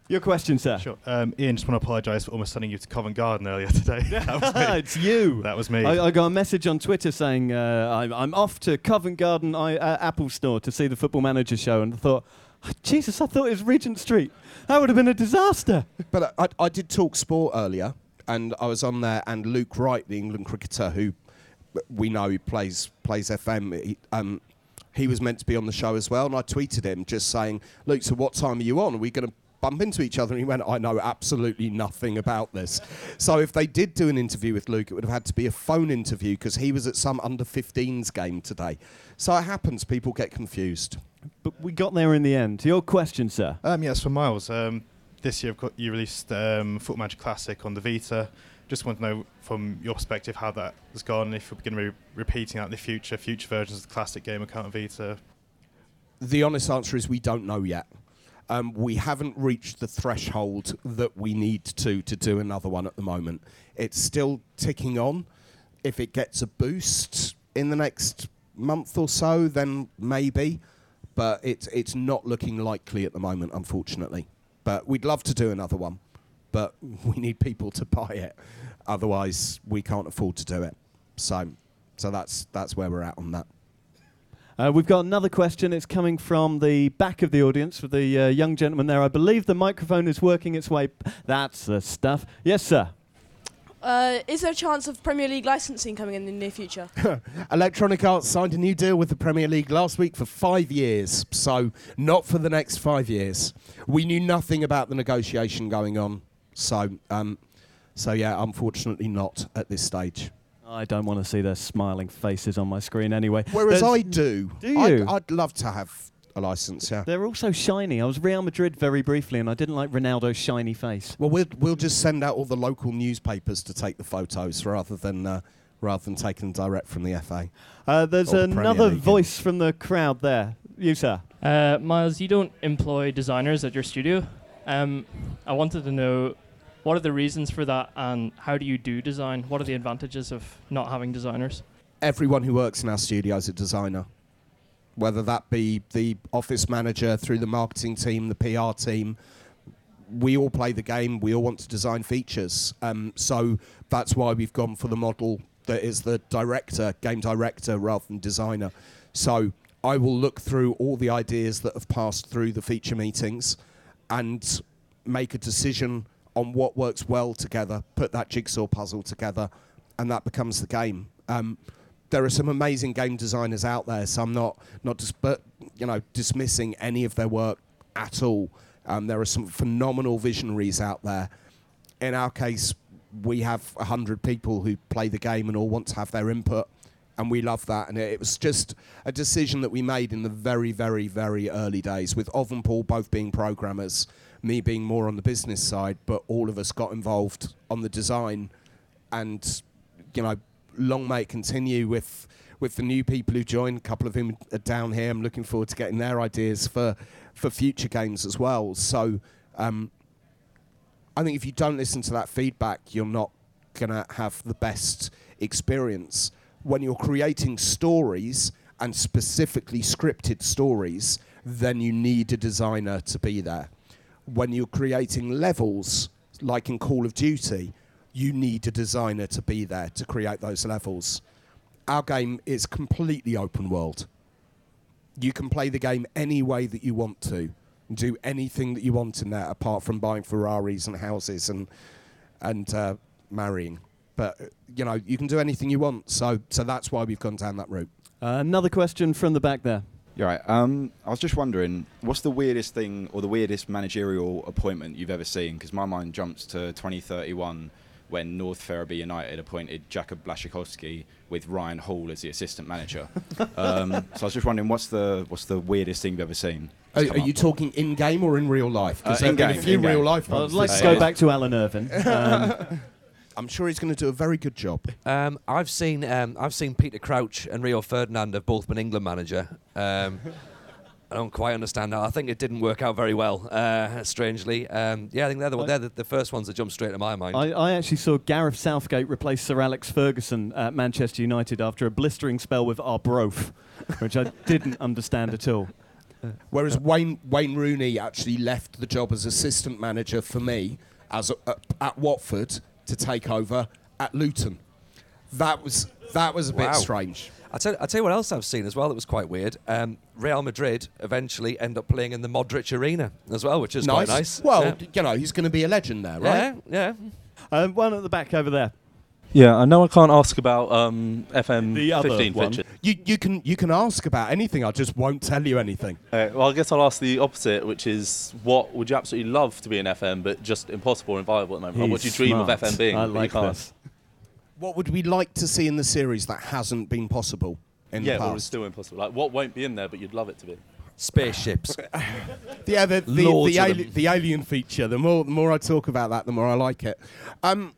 Your question, sir. Sure. Um, Ian, just want to apologise for almost sending you to Covent Garden earlier today. that was me. it's you. That was me. I, I got a message on Twitter saying uh, I'm, I'm off to Covent Garden I, uh, Apple Store to see the Football Manager show, and I thought, "Oh, Jesus, I thought it was Regent Street. That would have been a disaster. But I, I did talk sport earlier, and I was on there, and Luke Wright, the England cricketer who we know he plays plays FM, he, um, he was meant to be on the show as well, and I tweeted him just saying, "Luke, so what time are you on? Are we going to?" Bump into each other, and he went, I know absolutely nothing about this. so, if they did do an interview with Luke, it would have had to be a phone interview because he was at some under 15s game today. So, it happens, people get confused. But we got there in the end. Your question, sir. Um, yes, for Miles. Um, this year, of you released um, Football Manager Classic on the Vita. Just want to know from your perspective how that has gone. If we're going to be repeating that in the future, future versions of the classic game account on Vita. The honest answer is we don't know yet. Um, we haven't reached the threshold that we need to to do another one at the moment. It's still ticking on. If it gets a boost in the next month or so, then maybe, but it's it's not looking likely at the moment, unfortunately. But we'd love to do another one, but we need people to buy it. Otherwise, we can't afford to do it. So, so that's that's where we're at on that. Uh, we've got another question. It's coming from the back of the audience, for the uh, young gentleman there. I believe the microphone is working its way. P- That's the stuff. Yes, sir. Uh, is there a chance of Premier League licensing coming in the near future? Electronic Arts signed a new deal with the Premier League last week for five years, so not for the next five years. We knew nothing about the negotiation going on, so um, so yeah, unfortunately not at this stage. I don't want to see their smiling faces on my screen anyway. Whereas There's- I do. Do I'd, you? I'd love to have a license. Yeah. They're all so shiny. I was Real Madrid very briefly, and I didn't like Ronaldo's shiny face. Well, we'll we'll just send out all the local newspapers to take the photos rather than uh, rather than taking them direct from the FA. Uh, there's the another voice from the crowd there. You, sir. Uh, Miles, you don't employ designers at your studio. Um, I wanted to know what are the reasons for that, and how do you do design? What are the advantages of not having designers? everyone who works in our studio is a designer, whether that be the office manager through the marketing team, the PR team. We all play the game. We all want to design features. Um, so that's why we've gone for the model that is the director, game director, rather than designer. So I will look through all the ideas that have passed through the feature meetings and make a decision on what works well together, put that jigsaw puzzle together, and that becomes the game. Um, there are some amazing game designers out there, so I'm not not dis- but, you know dismissing any of their work at all. Um, there are some phenomenal visionaries out there. In our case, we have a hundred people who play the game and all want to have their input, and we love that. And it, it was just a decision that we made in the very, very, very early days, with Ov and Paul both being programmers, me being more on the business side, but all of us got involved on the design, and you know, long may it continue with with the new people who joined. A couple of them are down here. I'm looking forward to getting their ideas for for future games as well. So. Um, I think if you don't listen to that feedback, you're not going to have the best experience. When you're creating stories and specifically scripted stories, then you need a designer to be there. When you're creating levels, like in Call of Duty, you need a designer to be there to create those levels. Our game is completely open world. You can play the game any way that you want to do anything that you want in there apart from buying Ferraris and houses and and uh, marrying. But you know, you can do anything you want. So so that's why we've gone down that route. Uh, another question from the back there. You're right. Um, I was just wondering, what's the weirdest thing or the weirdest managerial appointment you've ever seen? Because my mind jumps to 2031 when North Ferriby United appointed Jakub Blaszczykowski with Ryan Hall as the assistant manager. um, so I was just wondering, what's the what's the weirdest thing you've ever seen? Are, are you up. talking in game or in real life? Uh, Because there have been a few in-game. real life Well, ones. let's this go year. back to Alan Irvine. Um, I'm sure he's going to do a very good job. Um, I've seen um, I've seen Peter Crouch and Rio Ferdinand have both been England manager. Um, I don't quite understand that. I think it didn't work out very well, uh, strangely. Um, yeah, I think they're, the, I- they're the, the first ones that jump straight to my mind. I, I actually saw Gareth Southgate replace Sir Alex Ferguson at Manchester United after a blistering spell with Arbroath, which I didn't understand at all. Whereas Wayne Wayne Rooney actually left the job as assistant manager for me as a, uh, at Watford to take over at Luton. That was that was a bit Wow. strange. I'll tell, I'll tell you what else I've seen as well that was quite weird. Um, Real Madrid eventually end up playing in the Modric Arena as well, which is quite nice. Well, yeah. you know, he's going to be a legend there, right? yeah, yeah. Um, one at the back over there. Yeah, I know I can't ask about um, FM The other 15 one. fixtures. You you can you can ask about anything. I just won't tell you anything. Uh, well, I guess I'll ask the opposite, which is what would you absolutely love to be in FM, but just impossible and viable at the moment? Or what do you dream smart. of FM being? I but you like can't? this. What would we like to see in the series that hasn't been possible in yeah, the well, past? it's still impossible. Like, what won't be in there, but you'd love it to be? Spaceships. Yeah, the the, the, of ali- them. the alien feature. The more the more I talk about that, the more I like it. Um,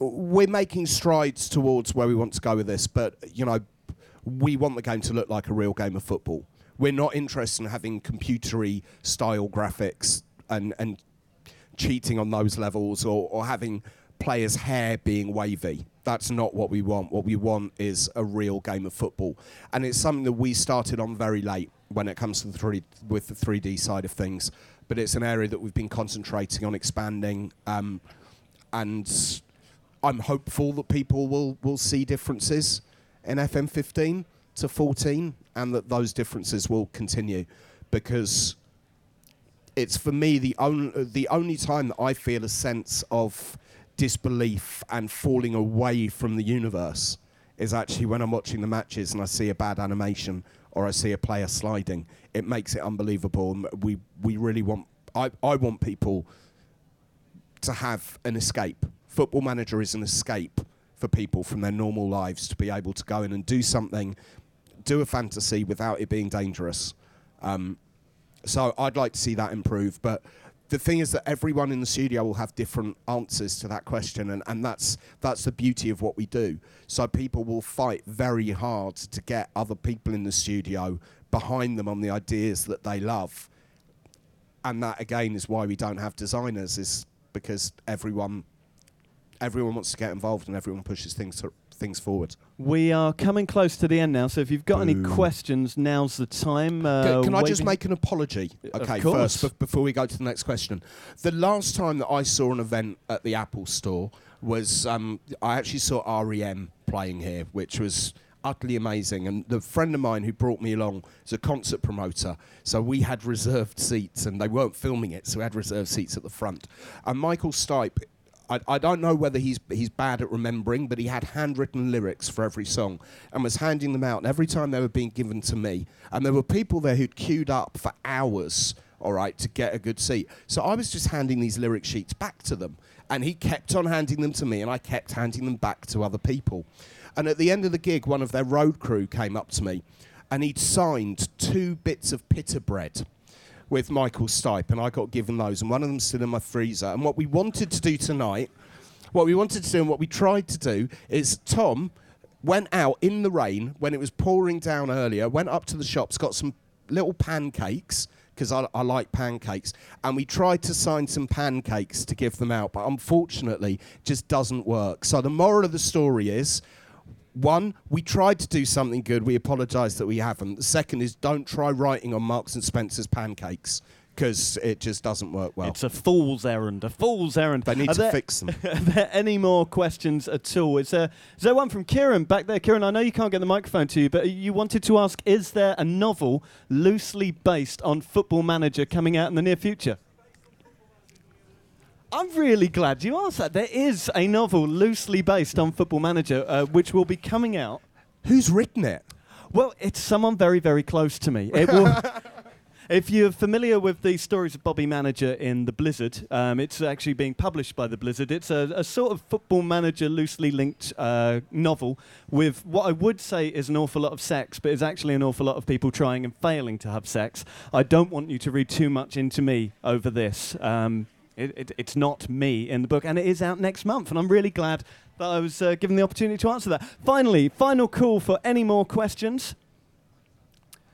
we're making strides towards where we want to go with this, but you know, we want the game to look like a real game of football. We're not interested in having computery style graphics and and cheating on those levels or, or having players' hair being wavy. That's not what we want. What we want is a real game of football. And it's something that we started on very late. when it comes to the three with the 3D side of things, but it's an area that we've been concentrating on expanding, um, and I'm hopeful that people will will see differences in FM15 to 14, and that those differences will continue, because it's for me the only the only time that I feel a sense of disbelief and falling away from the universe is actually when I'm watching the matches and I see a bad animation or I see a player sliding. It makes it unbelievable, and we we really want. I, I want people to have an escape. Football Manager is an escape for people from their normal lives to be able to go in and do something, do a fantasy without it being dangerous. Um, so I'd like to see that improve. But the thing is that everyone in the studio will have different answers to that question, and, and that's that's the beauty of what we do. So people will fight very hard to get other people in the studio behind them on the ideas that they love. And that again is why we don't have designers, is because everyone everyone wants to get involved and everyone pushes things to, things forward. We are coming close to the end now, so if you've got any questions, now's the time. Uh, Can I just make an apology? Okay, first, bef- before we go to the next question. The last time that I saw an event at the Apple Store was um, I actually saw REM playing here, which was utterly amazing. And the friend of mine who brought me along is a concert promoter, so we had reserved seats, and they weren't filming it, so we had reserved seats at the front. And Michael Stipe. I, I don't know whether he's he's bad at remembering, but he had handwritten lyrics for every song and was handing them out. And every time they were being given to me, and there were people there who'd queued up for hours, all right, to get a good seat. So I was just handing these lyric sheets back to them, and he kept on handing them to me, and I kept handing them back to other people. And at the end of the gig, one of their road crew came up to me, and he'd signed two bits of pita bread with Michael Stipe, and I got given those, and one of them's still in my freezer. And what we wanted to do tonight, what we wanted to do, and what we tried to do, is Tom went out in the rain when it was pouring down earlier, went up to the shops, got some little pancakes. Because I, I like pancakes, and we tried to sign some pancakes to give them out, but unfortunately, just doesn't work. So the moral of the story is, one, we tried to do something good. We apologise that we haven't. The second is don't try writing on Marks and Spencer's pancakes because it just doesn't work well. It's a fool's errand. A fool's errand. They need Are to there- fix them. Are there any more questions at all? Is there, is there one from Kieran back there? Kieran, I know you can't get the microphone to you, but you wanted to ask: Is there a novel loosely based on Football Manager coming out in the near future? I'm really glad you asked that. There is a novel loosely based on Football Manager, uh, which will be coming out. Who's written it? Well, it's someone very, very close to me. It will. If you're familiar with the stories of Bobby Manager in The Blizzard, um, it's actually being published by The Blizzard. It's a, a sort of football manager loosely linked uh, novel with what I would say is an awful lot of sex, but is actually an awful lot of people trying and failing to have sex. I don't want you to read too much into me over this. Um, it, it, it's not me in the book, and it is out next month, and I'm really glad that I was uh, given the opportunity to answer that. Finally, final call for any more questions.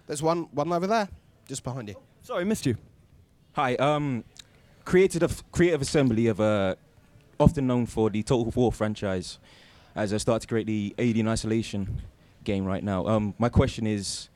There's one one over there, just behind you. Sorry, missed you. Hi, um, creative creative assembly of uh, often known for the Total War franchise, as I start to create the Alien Isolation game right now. Um, my question is,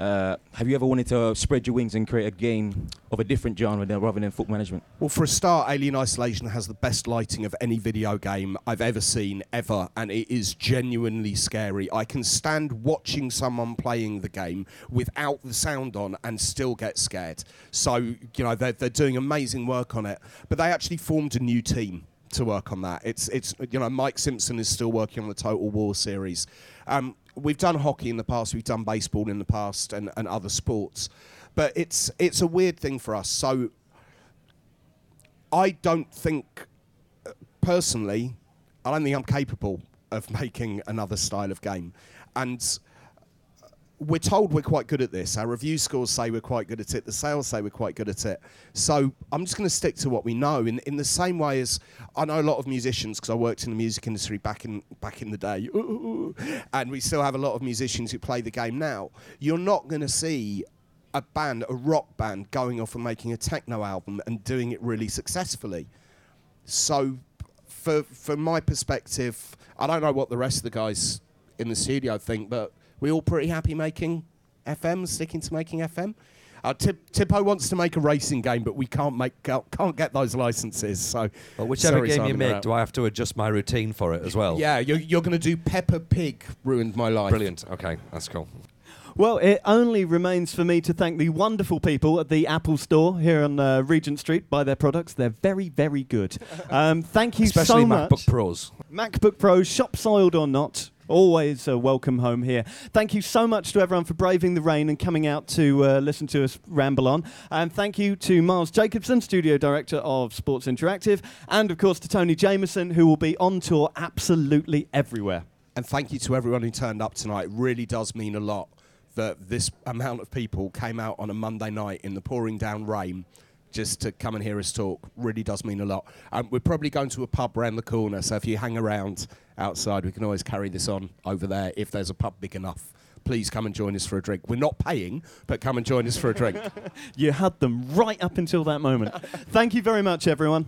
uh, have you ever wanted to spread your wings and create a game of a different genre than, rather than football management? Well, for a start, Alien Isolation has the best lighting of any video game I've ever seen, ever, and it is genuinely scary. I can stand watching someone playing the game without the sound on and still get scared. So, you know, they're, they're doing amazing work on it. But they actually formed a new team to work on that. It's, it's you know, Mike Simpson is still working on the Total War series. Um, we've done hockey in the past, we've done baseball in the past, and, and other sports. But it's, it's a weird thing for us. So I don't think, personally, I don't think I'm capable of making another style of game. And we're told we're quite good at this. Our review scores say we're quite good at it. The sales say we're quite good at it. So I'm just going to stick to what we know. In, in the same way as I know a lot of musicians because I worked in the music industry back in back in the day, and we still have a lot of musicians who play the game now. You're not going to see a band, a rock band, going off and making a techno album and doing it really successfully. So, for from my perspective, I don't know what the rest of the guys in the studio think, but we're all pretty happy making FM, sticking to making FM. Uh, Tip, Tippo wants to make a racing game, but we can't make can't can't get those licenses. So, Well, whichever sorry, game you Simon, you're make, do I have to adjust my routine for it as well? Yeah, you're, you're going to do Peppa Pig. Ruined my life. Brilliant. Okay, that's cool. Well, it only remains for me to thank the wonderful people at the Apple Store here on uh, Regent Street. Buy their products; they're very, very good. Um, thank you Especially so much. MacBook Pros. MacBook Pros, shop soiled or not, always a welcome home here. Thank you so much to everyone for braving the rain and coming out to uh, listen to us ramble on. And thank you to Miles Jacobson, Studio Director of Sports Interactive, and of course to Tony Jameson, who will be on tour absolutely everywhere. And thank you to everyone who turned up tonight. It really does mean a lot that this amount of people came out on a Monday night in the pouring down rain just to come and hear us talk. Really does mean a lot. Um, we're probably going to a pub round the corner, so if you hang around outside, we can always carry this on over there if there's a pub big enough. Please come and join us for a drink. We're not paying, but come and join us for a drink. You had them right up until that moment. Thank you very much, everyone.